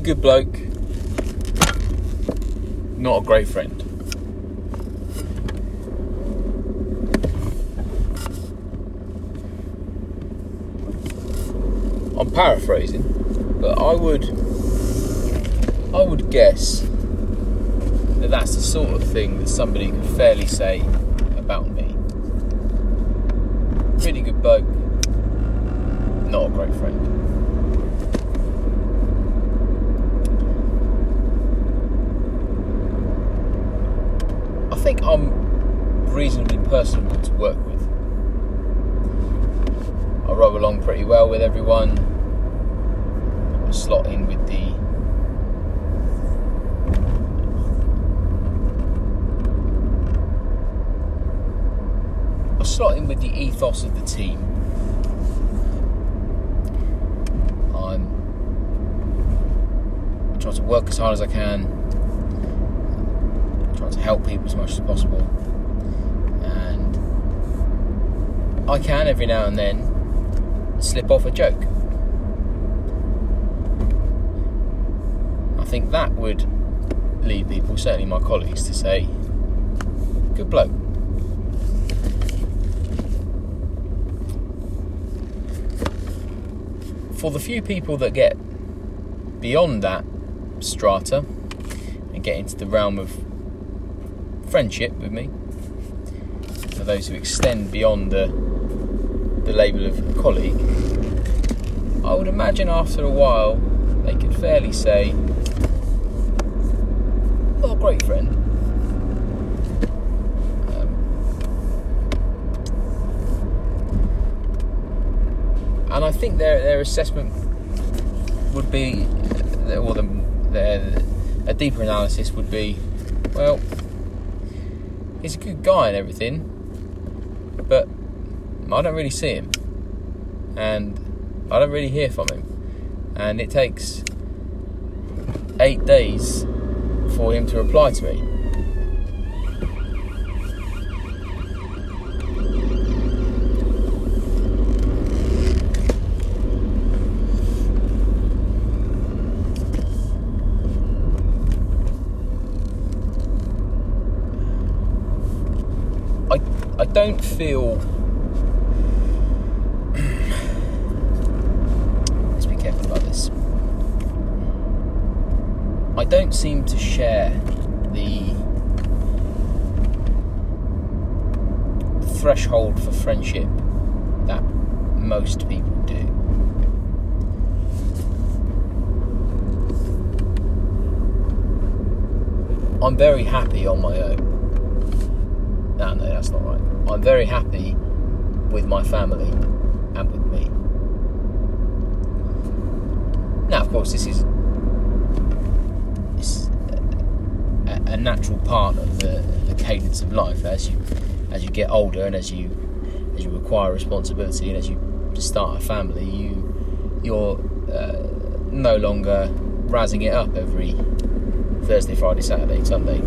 really good bloke, not a great friend. I'm paraphrasing, but I would I would guess that that's the sort of thing that somebody could fairly say about me. Really good bloke, not a great friend. I think I'm reasonably personable to work with. I roll along pretty well with everyone. I slot in with the I slot in with the ethos of the team. I'm trying to work as hard as I can, trying to help people as much as possible, and I can every now and then slip off a joke. I think that would lead people, certainly my colleagues, to say, good bloke. For the few people that get beyond that strata and get into the realm of friendship with me, for those who extend beyond the the label of colleague, I would imagine after a while they could fairly say, "Not a great friend." Um, and I think their their assessment would be, or the, their, a deeper analysis would be, well, he's a good guy and everything, but I don't really see him, and I don't really hear from him, and it takes eight days for him to reply to me. I, I don't feel let's be careful about this. I don't seem to share the threshold for friendship that most people do. I'm very happy on my own. No, no, that's not right. I'm very happy with my family and with me. Now, of course, this is a, a natural part of the, the cadence of life as you as you get older and as you as you acquire responsibility and as you start a family. You you're uh, no longer razzing it up every Thursday, Friday, Saturday, Sunday.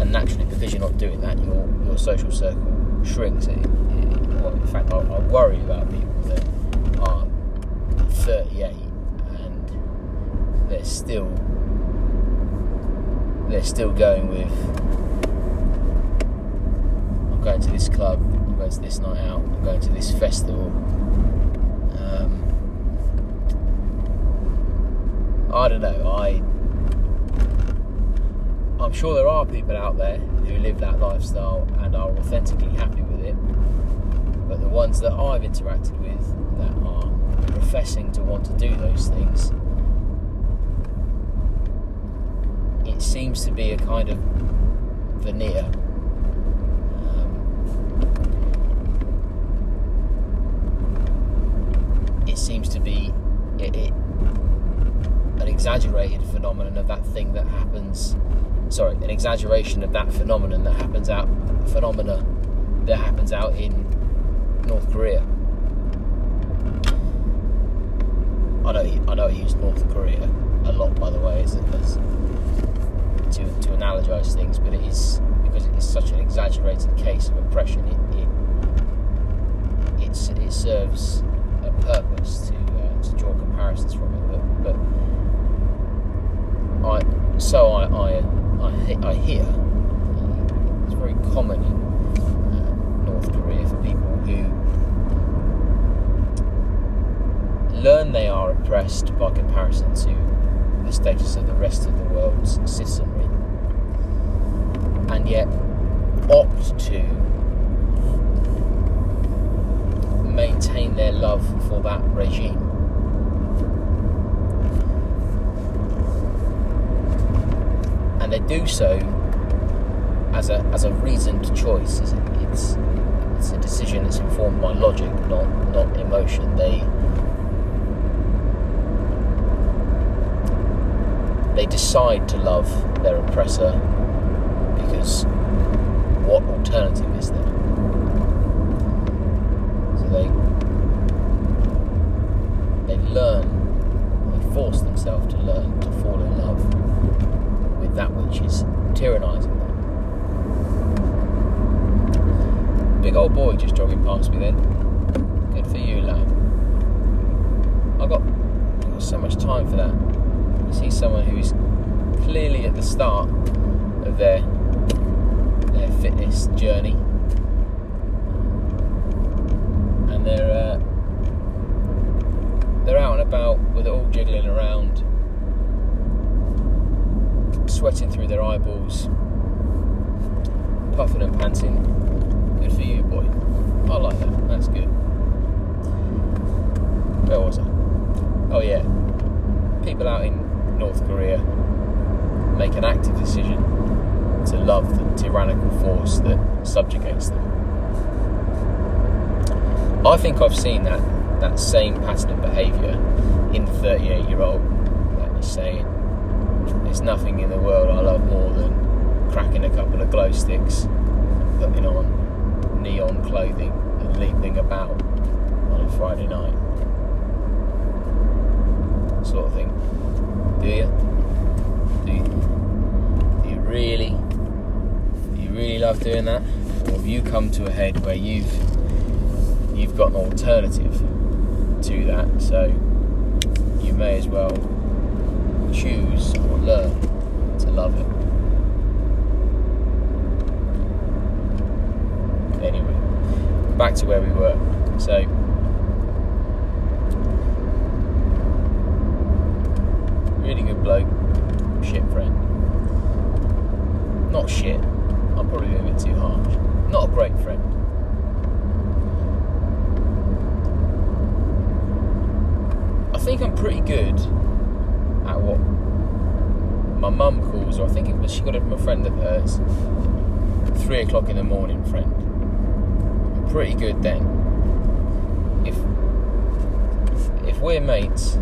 And naturally, because you're not doing that, your your social circle shrinks. It, in fact, I, I worry about people that are 38 and they're still they're still going with. Going to this club. I'm going to this night out. I'm going to this festival. Um, I don't know. I I'm sure there are people out there who live that lifestyle and are authentically happy with it. But the ones that I've interacted with that are professing to want to do those things, it seems to be a kind of veneer. Um, it seems to be it, it an exaggerated phenomenon of that thing that happens. Sorry, an exaggeration of that phenomenon that happens out phenomena that happens out in North Korea. I know I know I use North Korea a lot, by the way, as, as to to analogize things, but it is because it is such an exaggerated case of oppression. It it, it serves a purpose to, uh, to draw comparisons from it. But, but I, so I, I, I, I hear uh, it's very common in uh, North Korea for people who learn they are oppressed by comparison to the status of the rest of the world's citizenry, and yet opt to maintain their love for that regime. And they do so as a as a reasoned choice. It's it's, a decision that's informed by logic, not not emotion. They they decide to love their oppressor because what alternative is there? So they they learn, they force themselves to learn to fall in love with that which is tyrannising them. Big old boy just jogging past me then. Good for you, lad. I've got, I've got so much time for that. You see someone who's clearly at the start of their their fitness journey, and they're uh, they're out and about with it all jiggling around, sweating through their eyeballs, puffing and panting. Good for you, boy. I like that. That's good. Where was I? Oh yeah, people out in North Korea make an active decision to love the tyrannical force that subjugates them. I think I've seen that that same pattern of behaviour in the 38 year old that is saying, There's nothing in the world I love more than cracking a couple of glow sticks, putting on neon clothing, and leaping about on a Friday night. Sort of thing. Do you? Do you, do you really? Do you really love doing that? Or have you come to a head where you've you've got an alternative to that, so you may as well choose or learn to love it. Anyway, back to where we were. So really good bloke, shit friend. Not shit, I'm probably a bit too harsh. Not a great friend. Think I'm pretty good at what my mum calls, or I think it was she got it from a friend of hers, three o'clock in the morning friend. I'm pretty good then. If if we're mates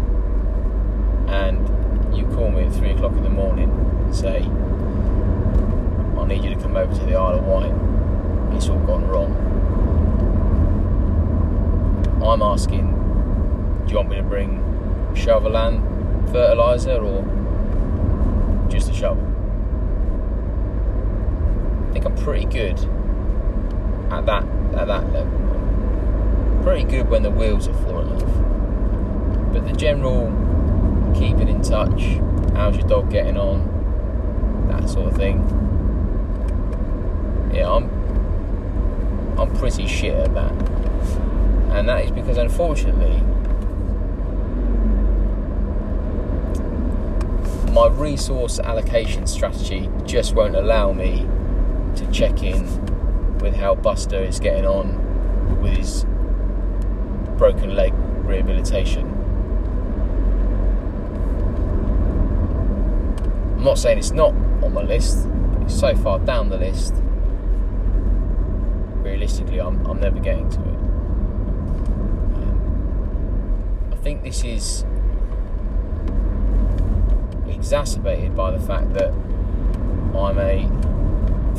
and you call me at three o'clock in the morning and say, I need you to come over to the Isle of Wight, it's all gone wrong. I'm asking, do you want me to bring shovel and fertiliser or just a shovel? I think I'm pretty good at that at that level. Pretty good when the wheels are falling off. But the general keeping in touch, how's your dog getting on, that sort of thing. Yeah, I'm I'm pretty shit at that. And that is because unfortunately my resource allocation strategy just won't allow me to check in with how Buster is getting on with his broken leg rehabilitation. I'm not saying it's not on my list, it's so far down the list. Realistically, I'm, I'm never getting to it. Um, I think this is exacerbated by the fact that I'm a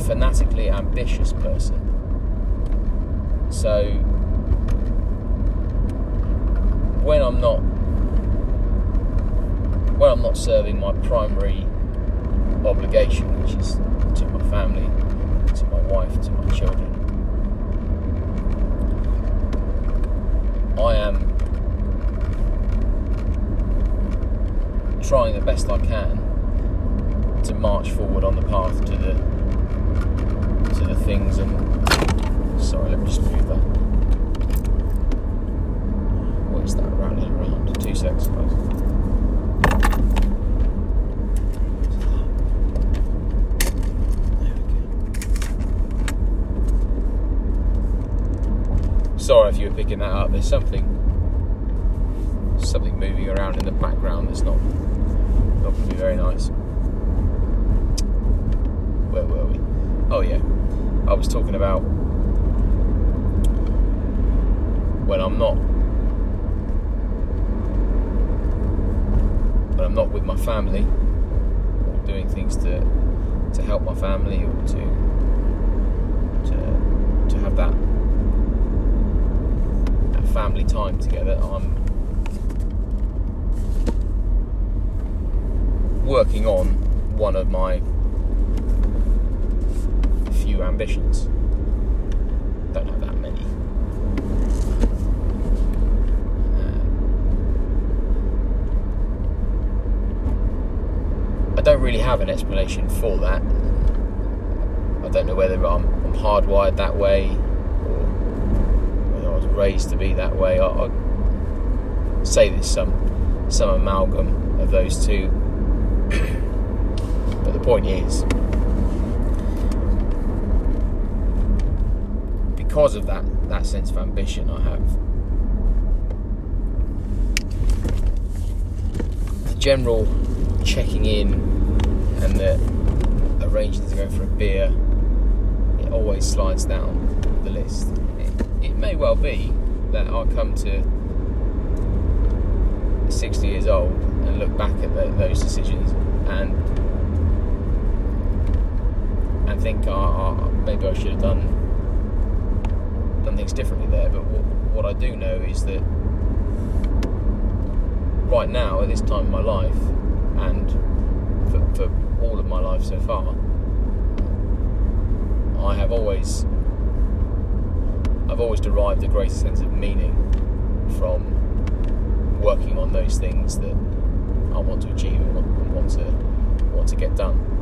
fanatically ambitious person. So when I'm not when I'm not serving my primary obligation, which is to my family, to my wife, to my children, I am trying the best I can to march forward on the path to the to the things and sorry let me just move that. What is that round and around two seconds suppose Sorry if you were picking that up. There's something something moving around in the background that's not going be very nice. Where were we? Oh yeah, I was talking about when I'm not when I'm not with my family or doing things to to help my family or to to to have that that family time together. I'm working on one of my few ambitions. Don't have that many. Uh, I don't really have an explanation for that. I don't know whether I'm, I'm hardwired that way or whether I was raised to be that way. I, I say there's some some amalgam of those two point is, because of that, that sense of ambition I have, the general checking in and the arranging to go for a beer, it always slides down the list. It, it may well be that I'll come to 60 years old and look back at the, those decisions and and think, maybe I should have done done things differently there. But what, what I do know is that right now, at this time in my life, and for, for all of my life so far, I have always I've always derived a greater sense of meaning from working on those things that I want to achieve and want to want to get done.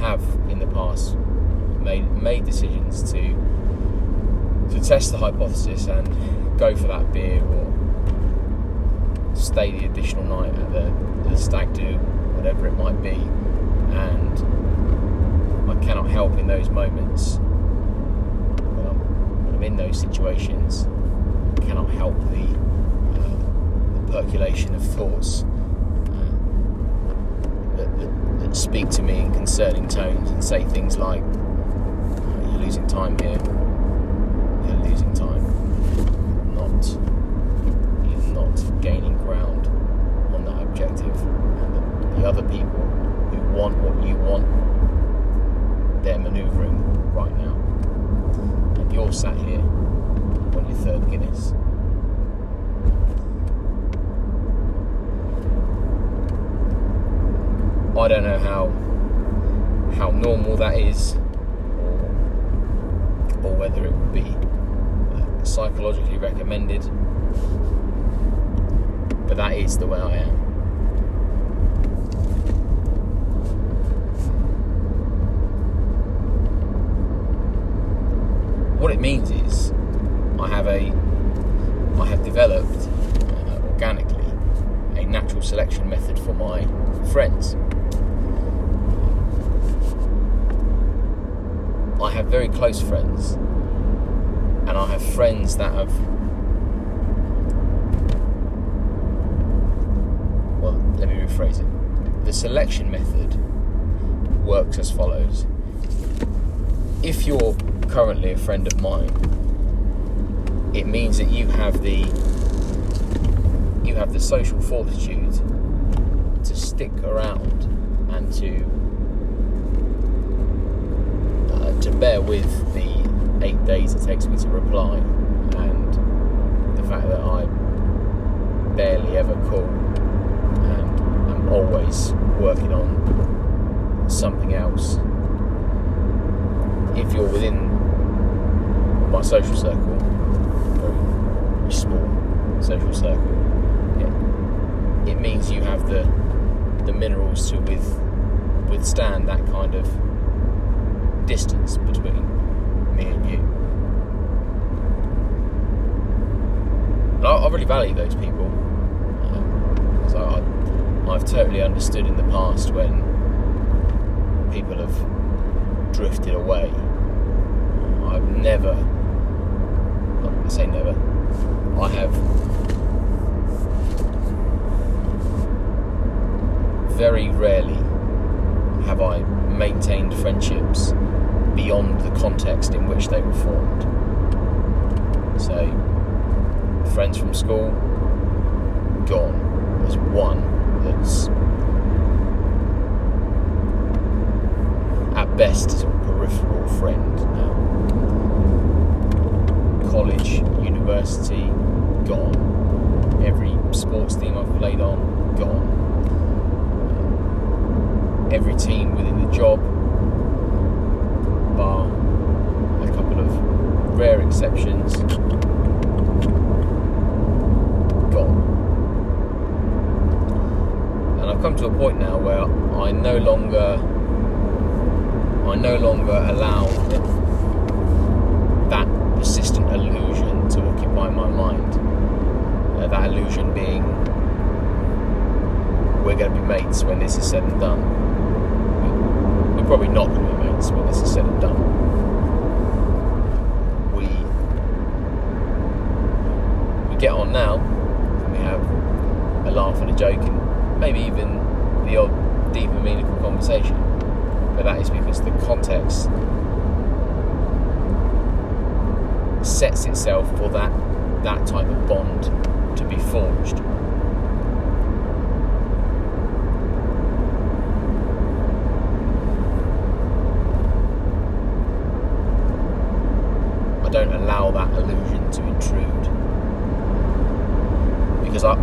I have in the past made made decisions to to test the hypothesis and go for that beer or stay the additional night at the, the stag do, whatever it might be, and I cannot help in those moments when I'm, when I'm in those situations cannot help the, uh, the percolation of thoughts uh, that, that, that, speak to me in concerning tones and say things like, "You're losing time here. You're losing time. Not, you're not gaining ground on that objective." And the, the other people who want what you want, they're manoeuvring right now, and you're sat here on your third Guinness. I don't know how how normal that is, or, or whether it would be uh, psychologically recommended, but that is the way I am. What it means is I have a I have developed uh, organically a natural selection method for my friends. I have very close friends, and I have friends that have. Well, let me rephrase it. The selection method works as follows. If you're currently a friend of mine, it means that you have the you have the social fortitude to stick around and to uh, to bear with the eight days it takes me to reply and the fact that I barely ever call and I'm always working on something else. If you're within my social circle, very small social circle, it, it means you have the the minerals to with, withstand that kind of distance between me and you. I, I really value those people. Um, so I, I've totally understood in the past when people have drifted away. I've never, I say never, I have very rarely have I maintained friendships beyond the context in which they were formed. So, friends from school, gone. There's one that's at best a peripheral friend now. College, university, gone. Every sports team I've played on, gone. Every team within the job, bar a couple of rare exceptions, gone. And I've come to a point now where I no longer I no longer allow that persistent illusion to occupy my mind. Uh, that illusion being we're going to be mates when this is said and done. We're probably not going to be mates when this is said and done. We we get on now. We have a laugh and a joke, and maybe even the odd deep and meaningful conversation but that is because the context sets itself for that that type of bond to be forged. I don't allow that illusion to intrude because I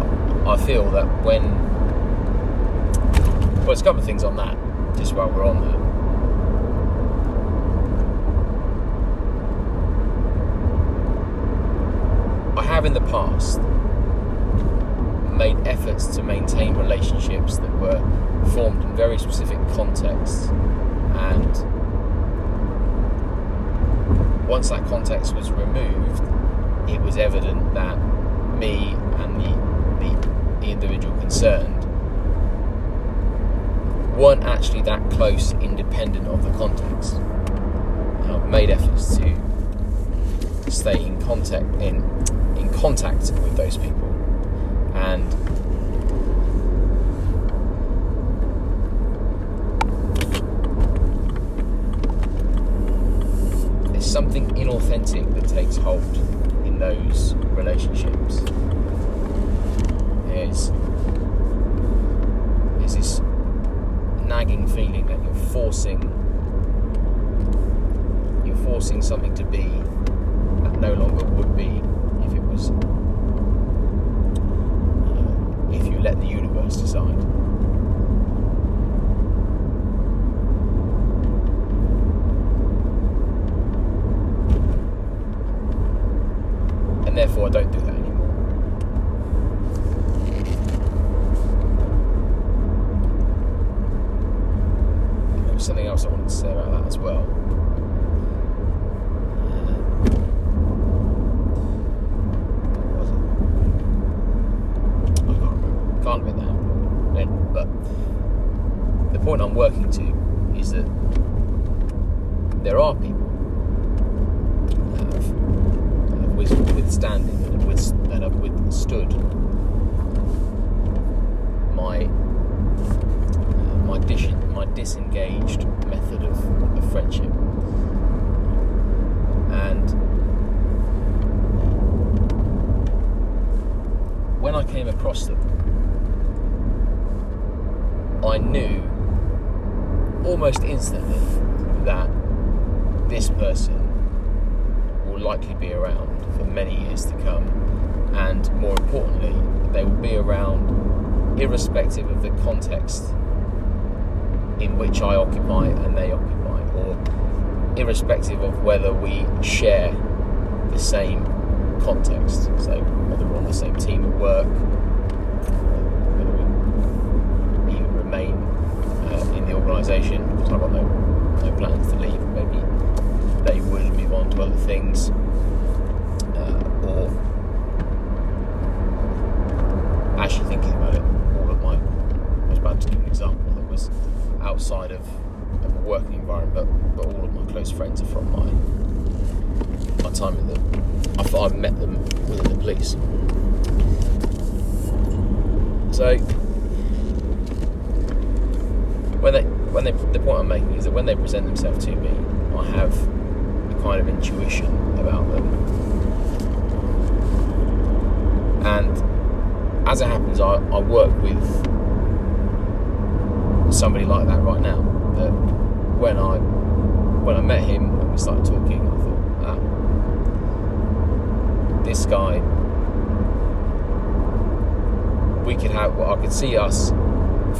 I feel that when well, there's a couple of things on that just while we're on there. I have in the past made efforts to maintain relationships that were formed in very specific contexts and once that context was removed it was evident that me and the, the, the individual concerned weren't actually that close independent of the context. I've made efforts to stay in contact in in contact with those people and there's something inauthentic that takes hold in those relationships. There's this nagging feeling that you're forcing you're forcing something to be that no longer would be if it was uh, if you let the universe decide. And therefore I don't do that anymore. There was something else I wanted to say about that as well. irrespective of the context in which I occupy and they occupy, or irrespective of whether we share the same context, so whether we're on the same team at work, whether we even remain uh, in the organisation, because I've got no, no plans to leave, maybe they would move on to other things, uh, or actually thinking about it was about to give an example that was outside of, a working environment, but, but all of my close friends are from my my time in them. I thought I've met them within the police. So when they when they the point I'm making is that when they present themselves to me, I have a kind of intuition about them. And as it happens, I, I work with somebody like that right now. That when I when I met him and we started talking, I thought, ah, this guy, we could have. Well, I could see us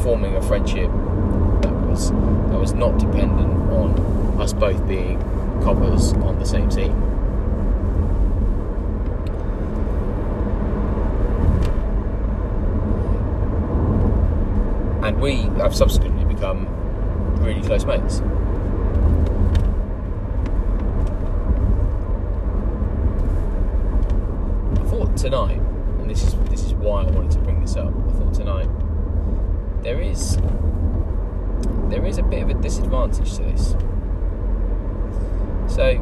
forming a friendship that was that was not dependent on us both being coppers on the same team. And we have subsequently become really close mates. I thought tonight, and this is this is why I wanted to bring this up. I thought tonight there is there is a bit of a disadvantage to this. So,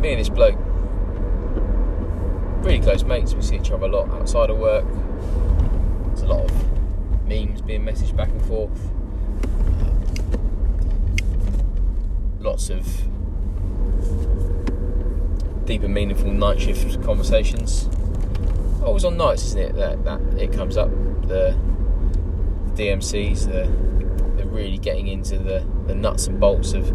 me and this bloke, really close mates. We see each other a lot outside of work. Lot of memes being messaged back and forth. Lots of deep and meaningful night shift conversations. Always on nights, isn't it? That that it comes up the DMCs, the, the really getting into the, the nuts and bolts of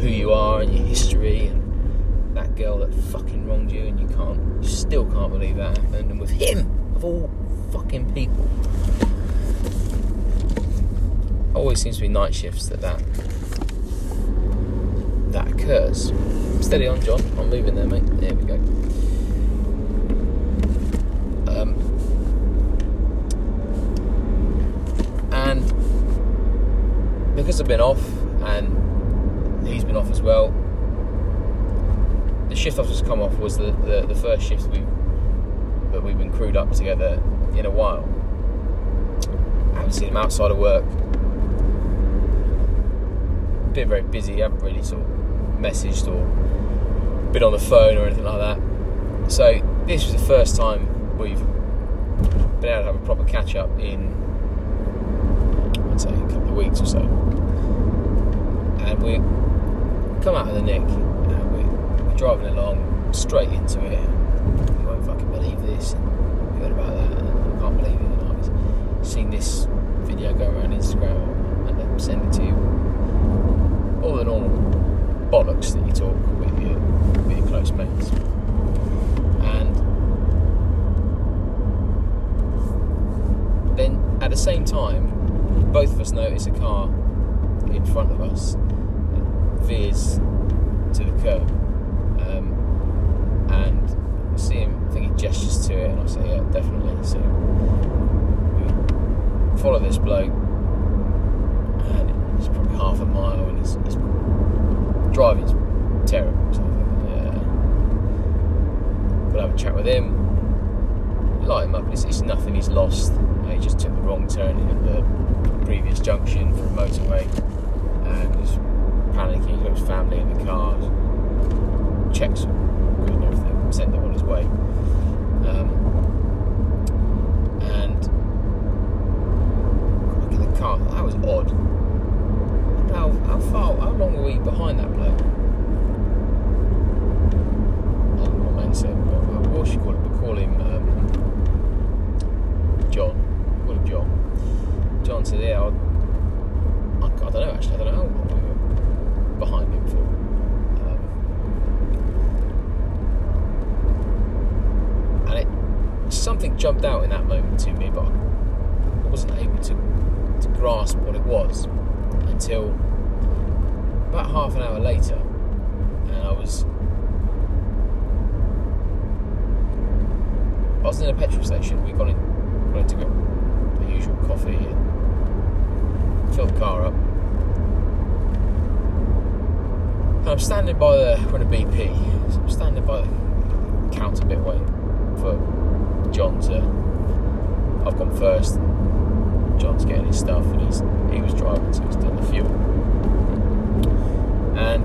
who you are and your history and that girl that fucking wronged you and you can't, you still can't believe that happened. And with him, of all fucking people, always seems to be night shifts that that, that occurs. Steady on, John. I'm moving there, mate. There we go. Um, and because I've been off and he's been off as well, the shift I've just come off was the, the, the first shift we that we've been crewed up together in a while. I haven't seen him outside of work. Been very busy, haven't really sort of messaged or been on the phone or anything like that. So this was the first time we've been able to have a proper catch up in I'd say a couple of weeks or so. And we come out of the nick and we, we're driving along straight into it. You won't fucking believe this heard about that can't believe it and I've seen this video go around Instagram and then send it to you. All the normal bollocks that you talk with your, with your close mates. And then at the same time, both of us notice a car in front of us veers to the curb. Um, and I see him, I gestures to it, and I say, Yeah, definitely. So follow this bloke, and it's probably half a mile, and he's, he's driving's terrible. So I think, yeah. We'll have a chat with him, light him up. It's, it's nothing he's lost. He just took the wrong turn at the previous junction for a motorway and was panicking. He's got his family in the car. Checks and everything. Sent him on his way. Um, and look at the car. That was odd. How, how far? How long were we behind that bloke? What said. What, what should we call him? Call him um, John. Call him John. John said, "Yeah, I, I, I don't know. Actually, I don't know how long we were behind him for." Um, and it something jumped out in that moment to me, but I wasn't able to to grasp what it was until about half an hour later, and I was I was in a petrol station. We got in, got in to get the usual coffee and the car up. And I'm standing by the we're in a BP. So I'm standing by the counter bit waiting for John to I've gone first. John's getting his stuff, and he's he was driving, so he's doing the fuel. And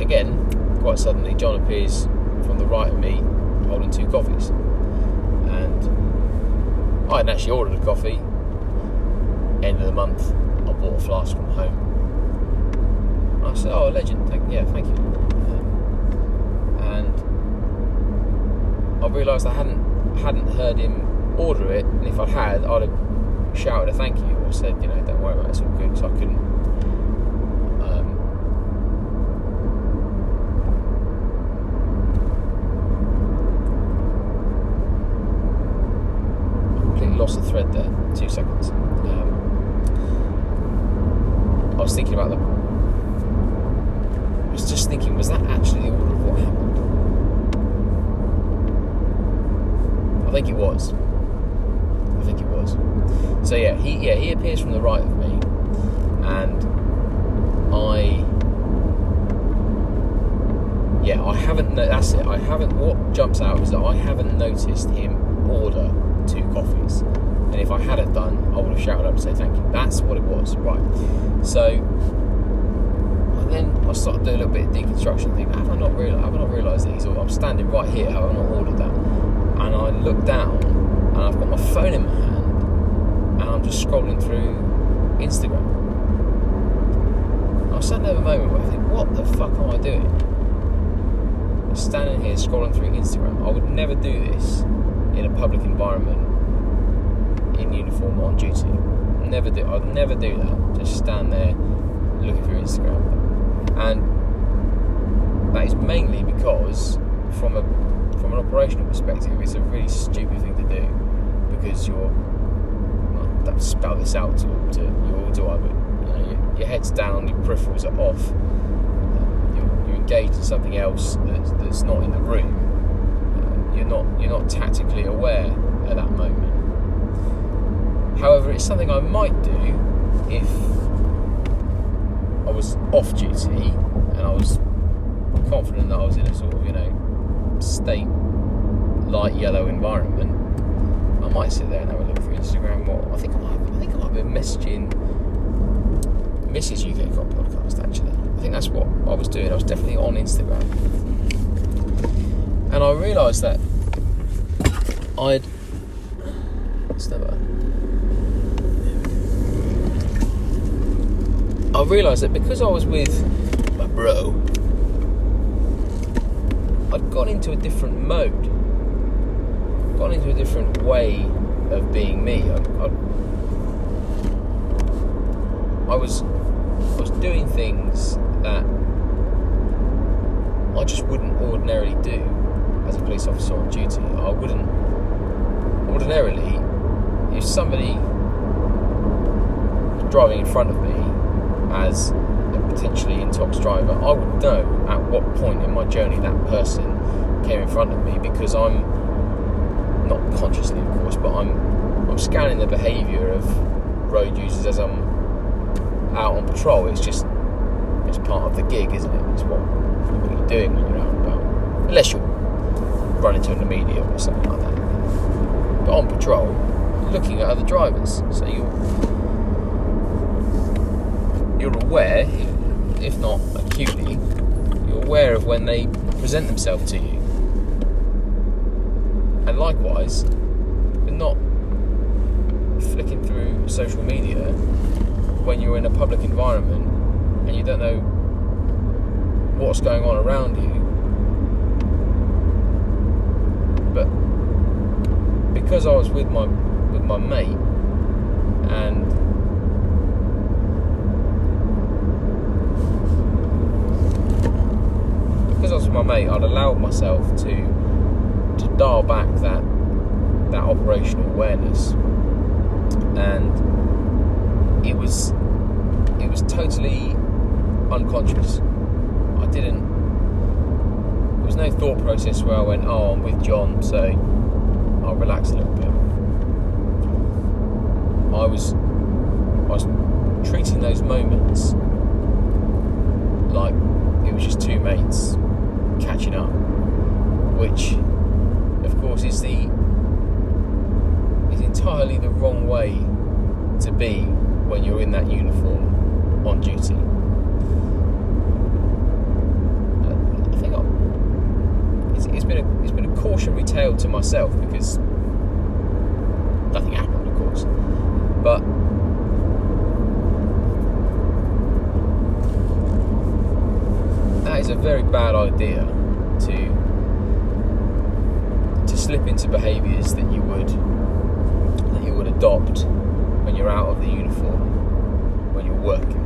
again, quite suddenly, John appears from the right of me, holding two coffees, and I hadn't actually ordered a coffee. End of the month, I bought a flask from home. I said, "Oh, legend! Thank, yeah, thank you." Um, and I realised I hadn't hadn't heard him order it, and if I had, I'd have shouted a thank you or said, you know, don't worry about it, it's all good, so I couldn't. Um, I completely lost the thread there. Two seconds. Um, I was thinking about the. I was just thinking, was that actually the order of what happened? I think it was. I think it was. So yeah, he yeah he appears from the right of me, and I yeah I haven't no, that's it. I haven't. What jumps out is that I haven't noticed him order two coffees, and if I had have done, I would have shouted up to say thank you. That's what it was, right? So. And then I started doing a little bit of deconstruction. Think, have I not realised? Have I not realised that he's? I'm standing right here. Have I not ordered that? And I look down, and I've got my phone in my hand, and I'm just scrolling through Instagram. I suddenly have a moment where I think, what the fuck am I doing? I'm standing here scrolling through Instagram. I would never do this in a public environment in uniform on duty. Never do. I'd never do that. Just stand there looking through Instagram, and that is mainly because from a from an operational perspective, it's a really stupid thing to do because you're well, don't spell this out to, to your driver. You know, your, your, head's down, your peripherals are off. You're, engaged in something else that's, that's not in the room. You're not you're not tactically aware at that moment. However, it's something I might do if I was off duty and I was confident that I was in a sort of you know state light yellow environment. I might sit there and have a look through Instagram. Or I think I might, I think I might be messaging Mrs. UK Cop podcast. Actually, I think that's what I was doing. I was definitely on Instagram, and I realised that I'd. It's never. I realised that because I was with my bro, I'd gone into a different mode, gone into a different way of being me. I, I, I was, I was doing things that I just wouldn't ordinarily do as a police officer on duty. I wouldn't ordinarily, if somebody driving in front of me as a potentially intox driver, I would know at what point in my journey that person came in front of me because I'm not consciously, of course, but I'm I'm scanning the behaviour of road users as I'm out on patrol. It's just it's part of the gig, isn't it? It's what what you're doing when you're out and about, unless you're running to the media or something like that. But on patrol, looking at other drivers, so you you're aware, if not acutely, you're aware of when they present themselves to you. And likewise, you're not flicking through social media when you're in a public environment and you don't know what's going on around you. But because I was with my with my mate and because I was with my mate, I'd allowed myself to to dial back that that operational awareness, and it was it was totally unconscious. I didn't. There was no thought process where I went, "Oh, I'm with John, so I'll relax a little bit." I was I was treating those moments like it was just two mates catching up, which, of course, is the is entirely the wrong way to be when you're in that uniform on duty. I think it's, it's been a it's been a cautionary tale to myself because nothing happened, of course, but. Is a very bad idea to to slip into behaviours that you would that you would adopt when you're out of the uniform, when you're working.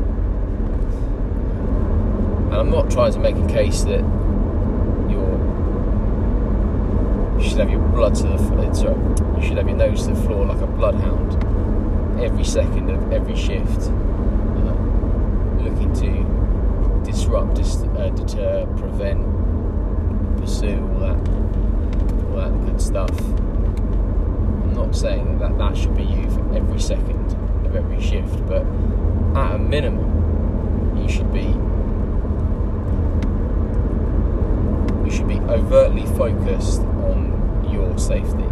And I'm not trying to make a case that you're you should have your blood to the uh, sorry, you should have your nose to the floor like a bloodhound every second of every shift, uh, looking to disrupt, dis- uh, deter, prevent, pursue all that all that good stuff. I'm not saying that that should be you for every second of every shift, but at a minimum, you should be you should be overtly focused on your safety.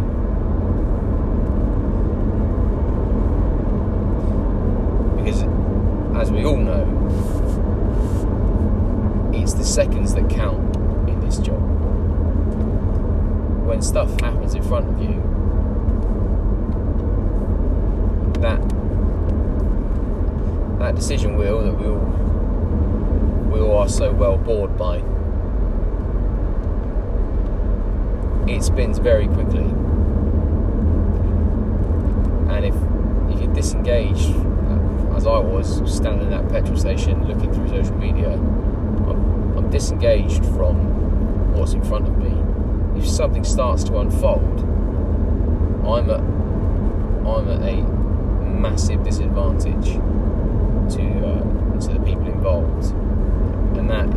Because, as we all know, it's the seconds that count in this job. When stuff happens in front of you, that that decision wheel that we all we all are so well bored by, it spins very quickly, and if if you disengage, as I was standing at that petrol station looking through social media, disengaged from what's in front of me if something starts to unfold, I'm at I'm at a massive disadvantage to uh, to the people involved, and that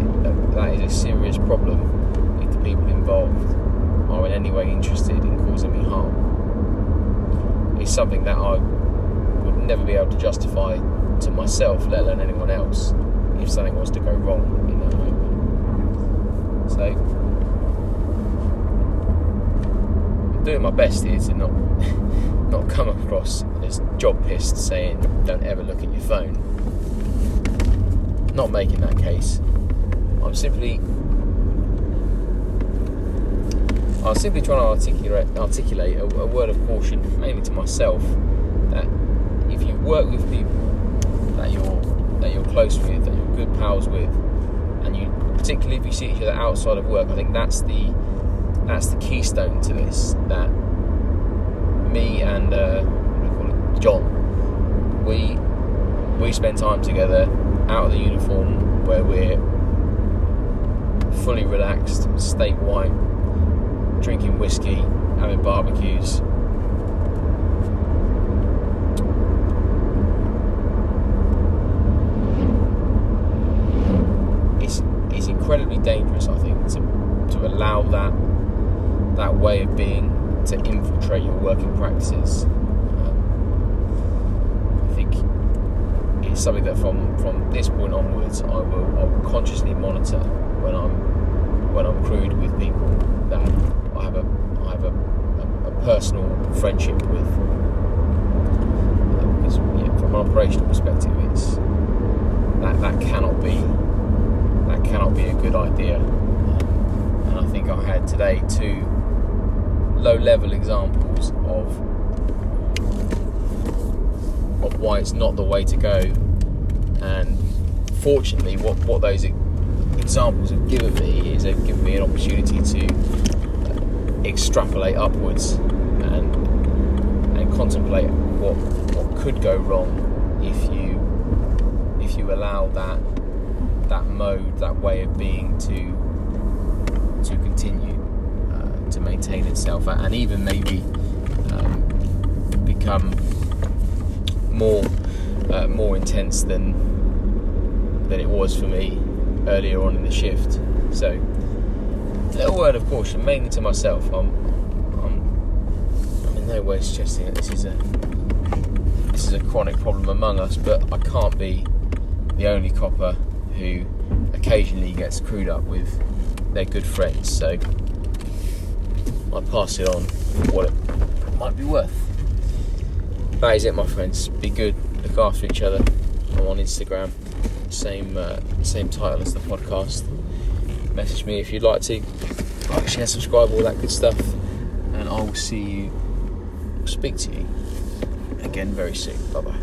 that is a serious problem if the people involved are in any way interested in causing me harm. It's something that I would never be able to justify to myself, let alone anyone else, if something was to go wrong So doing my best here to not not come across as job pissed saying don't ever look at your phone. Not making that case. I'm simply I'm simply trying to articulate articulate a, a word of caution, mainly to myself, that if you work with people that you're that you're close with, that you're good pals with, particularly if you see each other outside of work, I think that's the that's the keystone to this. That me and uh, John, we we spend time together out of the uniform where we're fully relaxed, state white, drinking whiskey, having barbecues. It's, it's incredibly dangerous, I think, to, to allow that that way of being to infiltrate your working practices. Um, I think it's something that from, from this point onwards I will, I will consciously monitor when I'm when I'm crewed with people that I have a I have a, a, a personal friendship with. because yeah, from an operational perspective, it's that that cannot be cannot be a good idea. And I think I had today two low level examples of of why it's not the way to go and fortunately what, what those examples have given me is they've given me an opportunity to extrapolate upwards and and contemplate what what could go wrong if you if you allow that that mode that way of being to to continue to maintain itself and even maybe um, become more uh, more intense than than it was for me earlier on in the shift. So, a little word of caution, mainly to myself. I'm, I'm, I'm in no way suggesting that this is a this is a chronic problem among us, but I can't be the only copper who occasionally gets screwed up with their good friends. So I pass it on what it might be worth. that is it, my friends. Be good. Look after each other. I'm on Instagram. Same uh, same title as the podcast. Message me if you'd like to. Like, share, subscribe, all that good stuff. And I will see you. Speak to you again very soon. Bye bye.